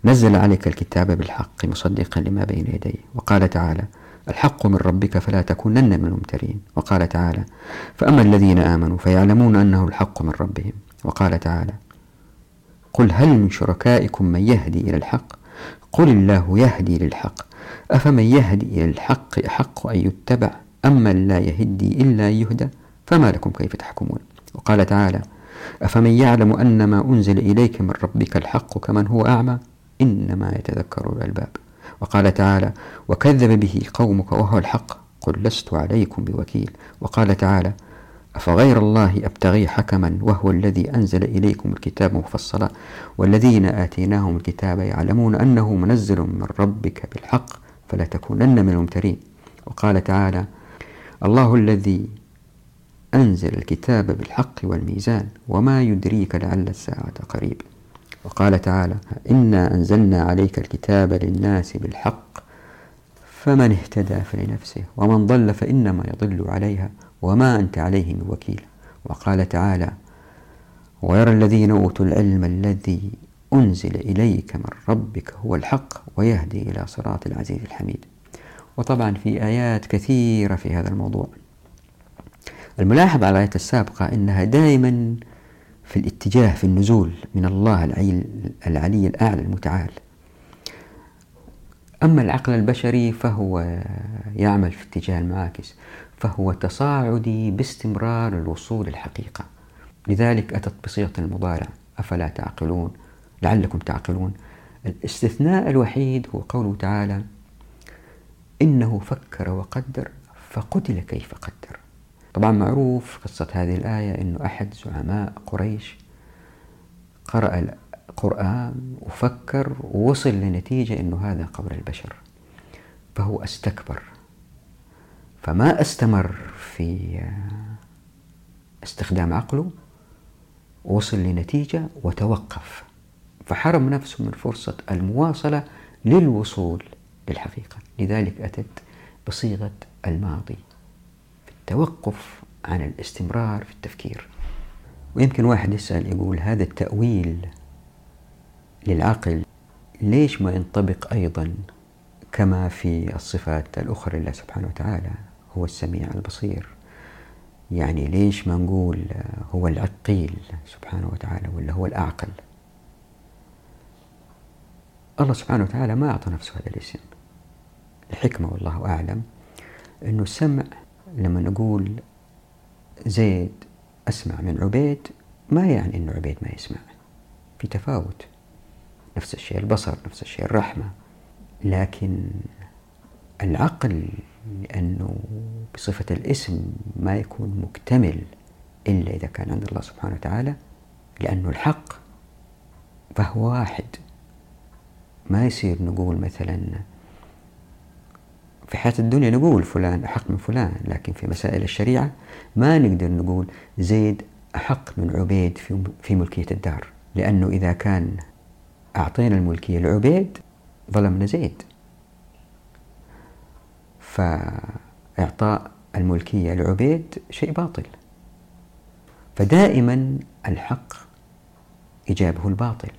نزل عليك الكتاب بالحق مصدقا لما بين يديه وقال تعالى الحق من ربك فلا تكونن من الممترين. وقال تعالى فأما الذين آمنوا فيعلمون أنه الحق من ربهم. وقال تعالى قل هل من شركائكم من يهدي إلى الحق؟ قل الله يهدي للحق. أفمن يهدي إلى الحق أحق أن يتبع؟ أما لا يهدي إلا يهدى؟ فما لكم كيف تحكمون؟ وقال تعالى أفمن يعلم أن ما أنزل إليك من ربك الحق كمن هو أعمى؟ إنما يتذكر الألباب. وقال تعالى وكذب به قومك وهو الحق قل لست عليكم بوكيل. وقال تعالى أفغير الله أبتغي حكما وهو الذي أنزل إليكم الكتاب مفصلا. والذين آتيناهم الكتاب يعلمون أنه منزل من ربك بالحق فلا تكونن من الممترين. وقال تعالى الله الذي أنزل الكتاب بالحق والميزان وما يدريك لعل الساعة قريب. وقال تعالى إنا أنزلنا عليك الكتاب للناس بالحق فمن اهتدى فلنفسه ومن ضل فإنما يضل عليها وما أنت عليهم بوكيل. وقال تعالى ويرى الذين أوتوا العلم الذي أنزل إليك من ربك هو الحق ويهدي إلى صراط العزيز الحميد. وطبعا في آيات كثيرة في هذا الموضوع. الملاحظ على الآية السابقة أنها دائما في الاتجاه في النزول من الله العلي, الأعلى المتعال. أما العقل البشري فهو يعمل في اتجاه المعاكس فهو تصاعدي باستمرار الوصول الحقيقة. لذلك أتت بصيغة المضارع أفلا تعقلون؟ لعلكم تعقلون. الاستثناء الوحيد هو قوله تعالى إنه فكر وقدر فقتل كيف قدر. طبعا معروف قصة هذه الآية أنه أحد زعماء قريش قرأ القرآن وفكر ووصل لنتيجة أنه هذا قول البشر فهو استكبر. فما استمر في استخدام عقله وصل لنتيجة وتوقف. فحرم نفسه من فرصة المواصلة للوصول للحقيقة. لذلك أتت بصيغة الماضي. التوقف عن الاستمرار في التفكير. ويمكن واحد يسأل يقول هذا التأويل للعقل ليش ما ينطبق أيضا كما في الصفات الأخرى لله سبحانه وتعالى؟ هو السميع البصير. يعني ليش ما نقول هو العقيل سبحانه وتعالى ولا هو الأعقل؟ الله سبحانه وتعالى ما أعطى نفسه هذا الاسم. الحكمة والله أعلم أنه السمع لما نقول زيد أسمع من عبيد ما يعني أنه عبيد ما يسمع. في تفاوت. نفس الشيء البصر نفس الشيء الرحمة. لكن العقل لأنه بصفة الاسم ما يكون مكتمل إلا إذا كان عند الله سبحانه وتعالى لأنه الحق فهو واحد. ما يصير نقول مثلا في حياة الدنيا نقول فلان أحق من فلان لكن في مسائل الشريعة ما نقدر نقول زيد أحق من عبيد في ملكية الدار لأنه إذا كان أعطينا الملكية لعبيد ظلمنا زيد. فإعطاء الملكية لعبيد شيء باطل. فدائما الحق إجابه الباطل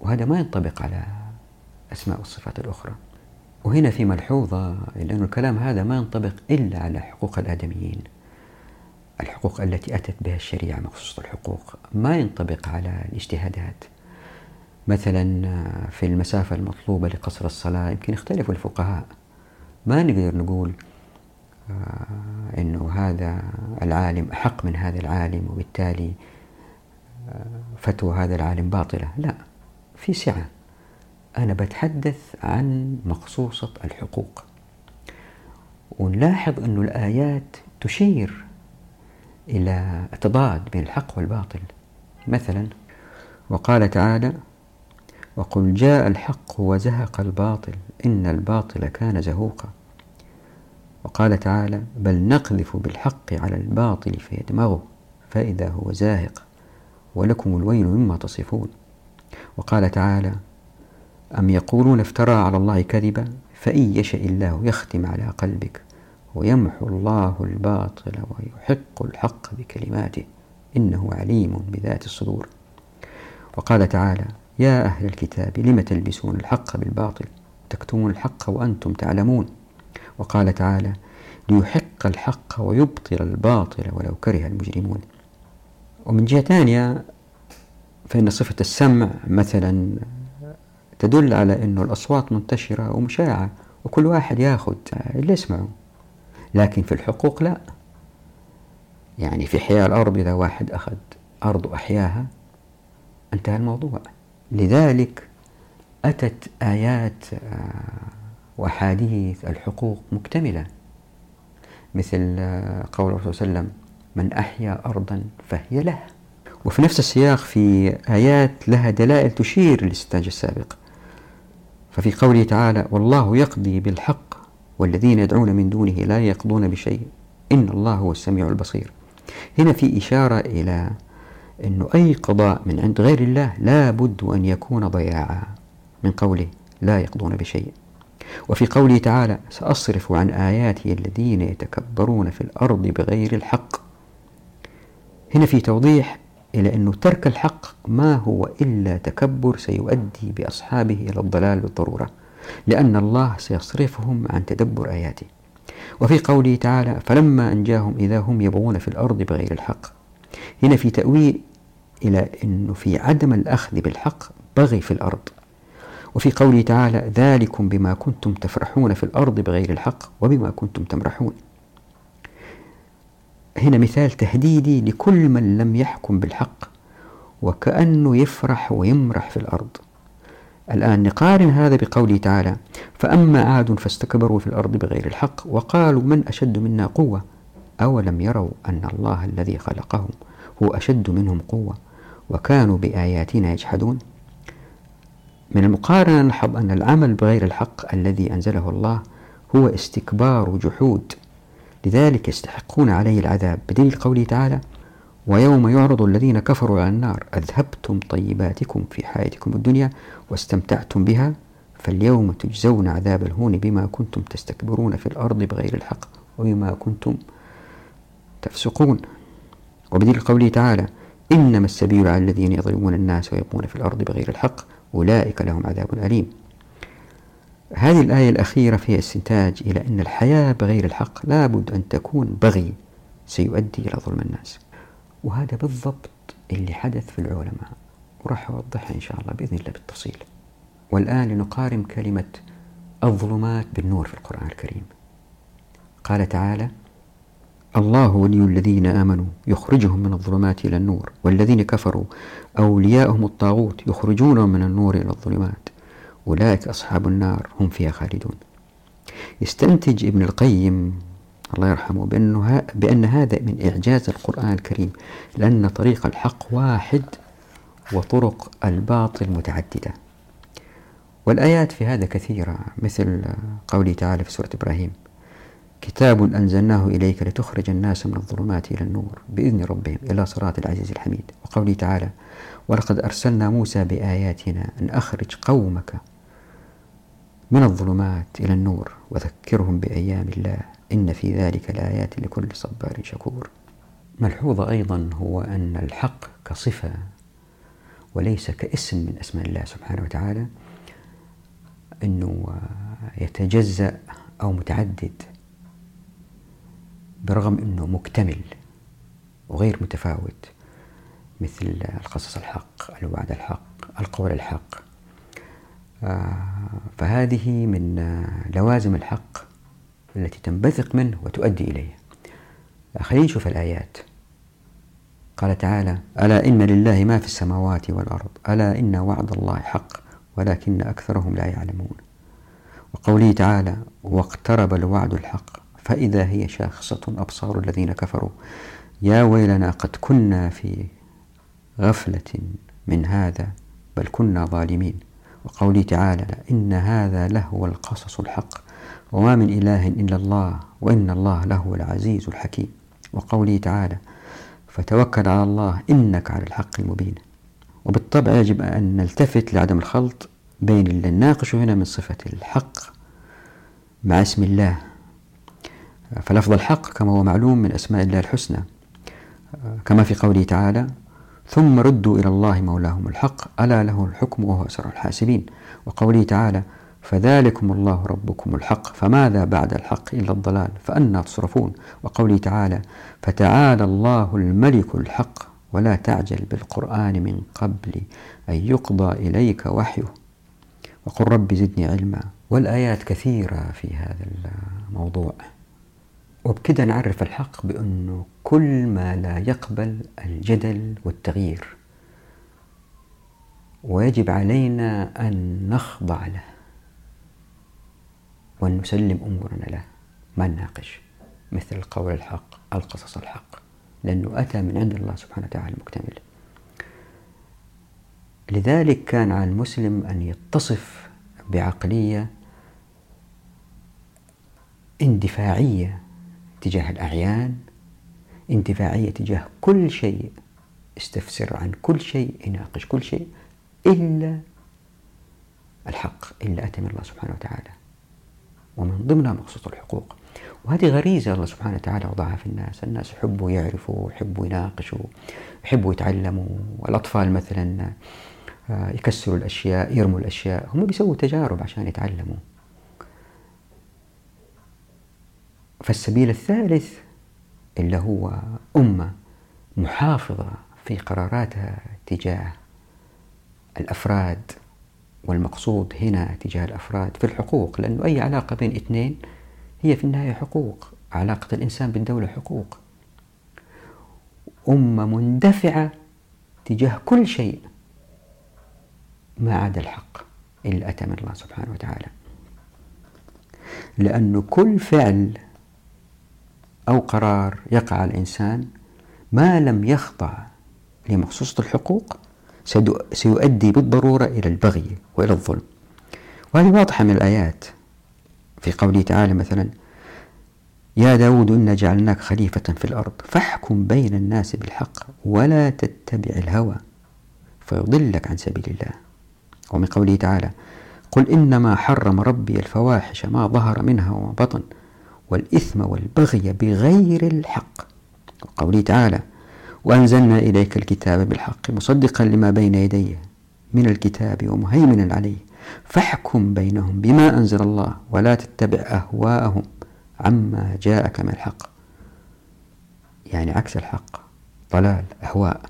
وهذا ما ينطبق على أسماء والصفات الأخرى. وهنا في ملحوظة لأن الكلام هذا ما ينطبق إلا على حقوق الآدميين. الحقوق التي أتت بها الشريعة مخصوص الحقوق ما ينطبق على الاجتهادات. مثلا في المسافة المطلوبة لقصر الصلاة يمكن يختلف الفقهاء. ما نقدر نقول آه، أنه هذا العالم أحق من هذا العالم وبالتالي آه، فتوى هذا العالم باطلة. لا في سعة. أنا بتحدث عن مخصوصة الحقوق. ونلاحظ أن الآيات تشير إلى تضاد بين الحق والباطل. مثلا وقال تعالى وقل جاء الحق وزهق الباطل إن الباطل كان زهوقا. وقال تعالى بل نقذف بالحق على الباطل فيدمغه فإذا هو زاهق ولكم الويل مما تصفون. وقال تعالى أم يقولون افترى على الله كذبا؟ فإن يشاء الله يختم على قلبك ويمحو الله الباطل ويحق الحق بكلماته إنه عليم بذات الصدور. وقال تعالى يا أهل الكتاب لم تلبسون الحق بالباطل؟ تكتمون الحق وأنتم تعلمون. وقال تعالى ليحق الحق ويبطل الباطل ولو كره المجرمون. ومن جهة ثانية فإن صفة السمع مثلا تدل على أن الأصوات منتشرة ومشاعة وكل واحد ياخذ اللي يسمعه. لكن في الحقوق لا. يعني في حياة الأرض إذا واحد أخذ أرض وأحياها انتهى الموضوع. لذلك أتت آيات آه، وأحاديث الحقوق مكتملة. مثل آه، قول الرسول صلى الله عليه وسلم من أحيا أرضا فهي له. وفي نفس السياق في آيات لها دلائل تشير للاستنتاج السابق. ففي قوله تعالى والله يقضي بالحق والذين يدعون من دونه لا يقضون بشيء. إن الله هو السميع البصير. هنا في إشارة إلى أنه أي قضاء من عند غير الله لا بد أن يكون ضياعا من قوله لا يقضون بشيء. وفي قوله تعالى سأصرف عن آياتي الذين يتكبرون في الأرض بغير الحق. هنا في توضيح إلى أنه ترك الحق ما هو إلا تكبر سيؤدي بأصحابه إلى الضلال بالضرورة لأن الله سيصرفهم عن تدبر آياته. وفي قوله تعالى فلما أنجاهم إذا هم يبغون في الأرض بغير الحق. هنا في تأويل إلى أنه في عدم الأخذ بالحق بغي في الأرض. وفي قوله تعالى ذلكم بما كنتم تفرحون في الأرض بغير الحق وبما كنتم تمرحون. هنا مثال تهديدي لكل من لم يحكم بالحق وكأنه يفرح ويمرح في الأرض. الآن نقارن هذا بقوله تعالى فأما عاد فاستكبروا في الأرض بغير الحق وقالوا من أشد منا قوة؟ أولم يروا أن الله الذي خلقهم هو أشد منهم قوة وكانوا بآياتنا يجحدون؟ من المقارنة نلحظ أن العمل بغير الحق الذي أنزله الله هو استكبار وجحود لذلك يستحقون عليه العذاب. بدليل قوله تعالى ويوم يعرض الذين كفروا على النار أذهبتم طيباتكم في حياتكم الدنيا واستمتعتم بها فاليوم تجزون عذاب الهون بما كنتم تستكبرون في الأرض بغير الحق وبما كنتم تفسقون. وبدليل قوله تعالى إنما السبيل على الذين يظلمون الناس ويبقون في الأرض بغير الحق أولئك لهم عذاب أليم. هذه الآية الأخيرة فيها استنتاج إلى أن الحياة بغير الحق لابد أن تكون بغي سيؤدي إلى ظلم الناس. وهذا بالضبط اللي حدث في العلماء وراح أوضحها إن شاء الله بإذن الله بالتفصيل. والآن لنقارن كلمة الظلمات بالنور في القرآن الكريم. قال تعالى الله ولي الذين آمنوا يخرجهم من الظلمات إلى النور والذين كفروا أولياءهم الطاغوت يخرجونهم من النور إلى الظلمات. أولئك أصحاب النار هم فيها خالدون. يستنتج ابن القيم الله يرحمه بأنه بأن هذا من إعجاز القرآن الكريم لأن طريق الحق واحد وطرق الباطل متعددة. والآيات في هذا كثيرة مثل قوله تعالى في سورة إبراهيم كتاب أنزلناه إليك لتخرج الناس من الظلمات إلى النور بإذن ربهم إلى صراط العزيز الحميد. وقوله تعالى ولقد أرسلنا موسى بآياتنا أن أخرج قومك من الظلمات إلى النور وذكرهم بأيام الله. إن في ذلك لآيات لكل صبار شكور. ملحوظة أيضا هو أن الحق كصفة وليس كاسم من أسماء الله سبحانه وتعالى أنه يتجزأ أو متعدد برغم أنه مكتمل وغير متفاوت مثل القصص الحق الوعد الحق القول الحق. فهذه من لوازم الحق التي تنبثق منه وتؤدي إليه خلينا نشوف الآيات. قال تعالى ألا إن لله ما في السماوات والأرض ألا إن وعد الله حق ولكن أكثرهم لا يعلمون. وقوله تعالى واقترب الوعد الحق فإذا هي شاخصة أبصار الذين كفروا. يا ويلنا قد كنا في غفلة من هذا بل كنا ظالمين. وقوله تعالى إن هذا لهو القصص الحق وما من إله إلا الله وإن الله لهو العزيز الحكيم. وقوله تعالى فتوكل على الله إنك على الحق المبين. وبالطبع يجب أن نلتفت لعدم الخلط بين اللي نناقشه هنا من صفة الحق مع اسم الله. فلفظ الحق كما هو معلوم من أسماء الله الحسنى. كما في قوله تعالى ثم ردوا إلى الله مولاهم الحق ألا له الحكم وهو أسرع الحاسبين. وقوله تعالى فذلكم الله ربكم الحق فماذا بعد الحق إلا الضلال؟ فأنا تصرفون. وقوله تعالى فتعالى الله الملك الحق ولا تعجل بالقرآن من قبل أن يقضى إليك وحيه. وقل رب زدني علما والآيات كثيرة في هذا الموضوع. وبكده نعرف الحق بأنه كل ما لا يقبل الجدل والتغيير. ويجب علينا أن نخضع له وأن نسلم أمورنا له ما نناقش مثل القول الحق القصص الحق لأنه أتى من عند الله سبحانه وتعالى المكتمل. لذلك كان على المسلم أن يتصف بعقلية اندفاعية تجاه الأعيان اندفاعية تجاه كل شيء استفسر عن كل شيء يناقش كل شيء إلا الحق إلا أتى من الله سبحانه وتعالى. ومن ضمنها مقصود الحقوق. وهذه غريزة الله سبحانه وتعالى وضعها في الناس. الناس يحبوا يعرفوا يحبوا يناقشوا يحبوا يتعلموا. الأطفال مثلا آه، يكسروا الأشياء يرموا الأشياء. هم بيسووا تجارب عشان يتعلموا. فالسبيل الثالث اللي هو أمة محافظة في قراراتها تجاه الأفراد والمقصود هنا تجاه الأفراد في الحقوق لأنه أي علاقة بين اثنين هي في النهاية حقوق علاقة الإنسان بالدولة حقوق. أمة مندفعة تجاه كل شيء ما عدا الحق إلا أتى من الله سبحانه وتعالى. لأنه كل فعل أو قرار يقع الإنسان ما لم يخضع لمخصوصة الحقوق سيؤدي بالضرورة إلى البغي وإلى الظلم. وهذه واضحة من الآيات. في قوله تعالى مثلا يا داود إنا جعلناك خليفة في الأرض فاحكم بين الناس بالحق ولا تتبع الهوى فيضلك عن سبيل الله. ومن قوله تعالى قل إنما حرم ربي الفواحش ما ظهر منها وما بطن والإثم والبغي بغير الحق. وقوله تعالى وأنزلنا إليك الكتاب بالحق مصدقا لما بين يديه من الكتاب ومهيمنا عليه. فاحكم بينهم بما أنزل الله ولا تتبع أهواءهم عما جاءك من الحق. يعني عكس الحق ضلال أهواء.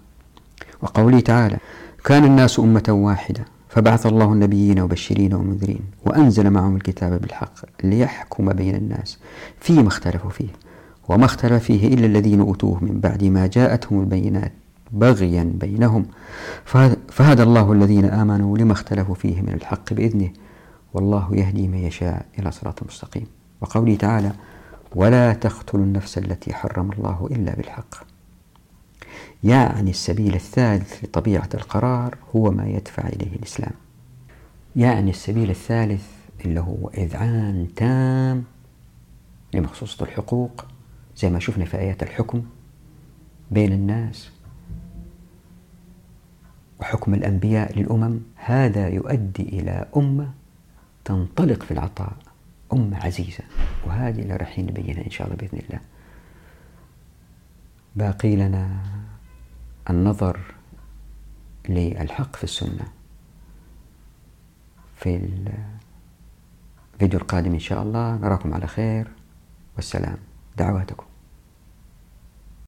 وقوله تعالى كان الناس أمة واحدة فبعث الله النبيين مبشرين ومنذرين وأنزل معهم الكتاب بالحق ليحكم بين الناس فيما اختلفوا فيه. وما اختلف فيه إلا الذين أوتوه من بعد ما جاءتهم البينات بغيا بينهم. فهدى الله الذين آمنوا لما اختلفوا فيه من الحق بإذنه. والله يهدي من يشاء إلى صراط مستقيم. وقوله تعالى ولا تقتلوا النفس التي حرم الله إلا بالحق. يعني السبيل الثالث لطبيعة القرار هو ما يدفع إليه الإسلام. يعني السبيل الثالث اللي هو إذعان تام لمخصوصة الحقوق زي ما شفنا في آيات الحكم بين الناس وحكم الأنبياء للأمم هذا يؤدي إلى أمة تنطلق في العطاء أمة عزيزة. وهذه اللي رايحين نبينها إن شاء الله بإذن الله. باقي لنا النظر للحق في السنة. في الفيديو القادم إن شاء الله نراكم على خير. والسلام. دعواتكم.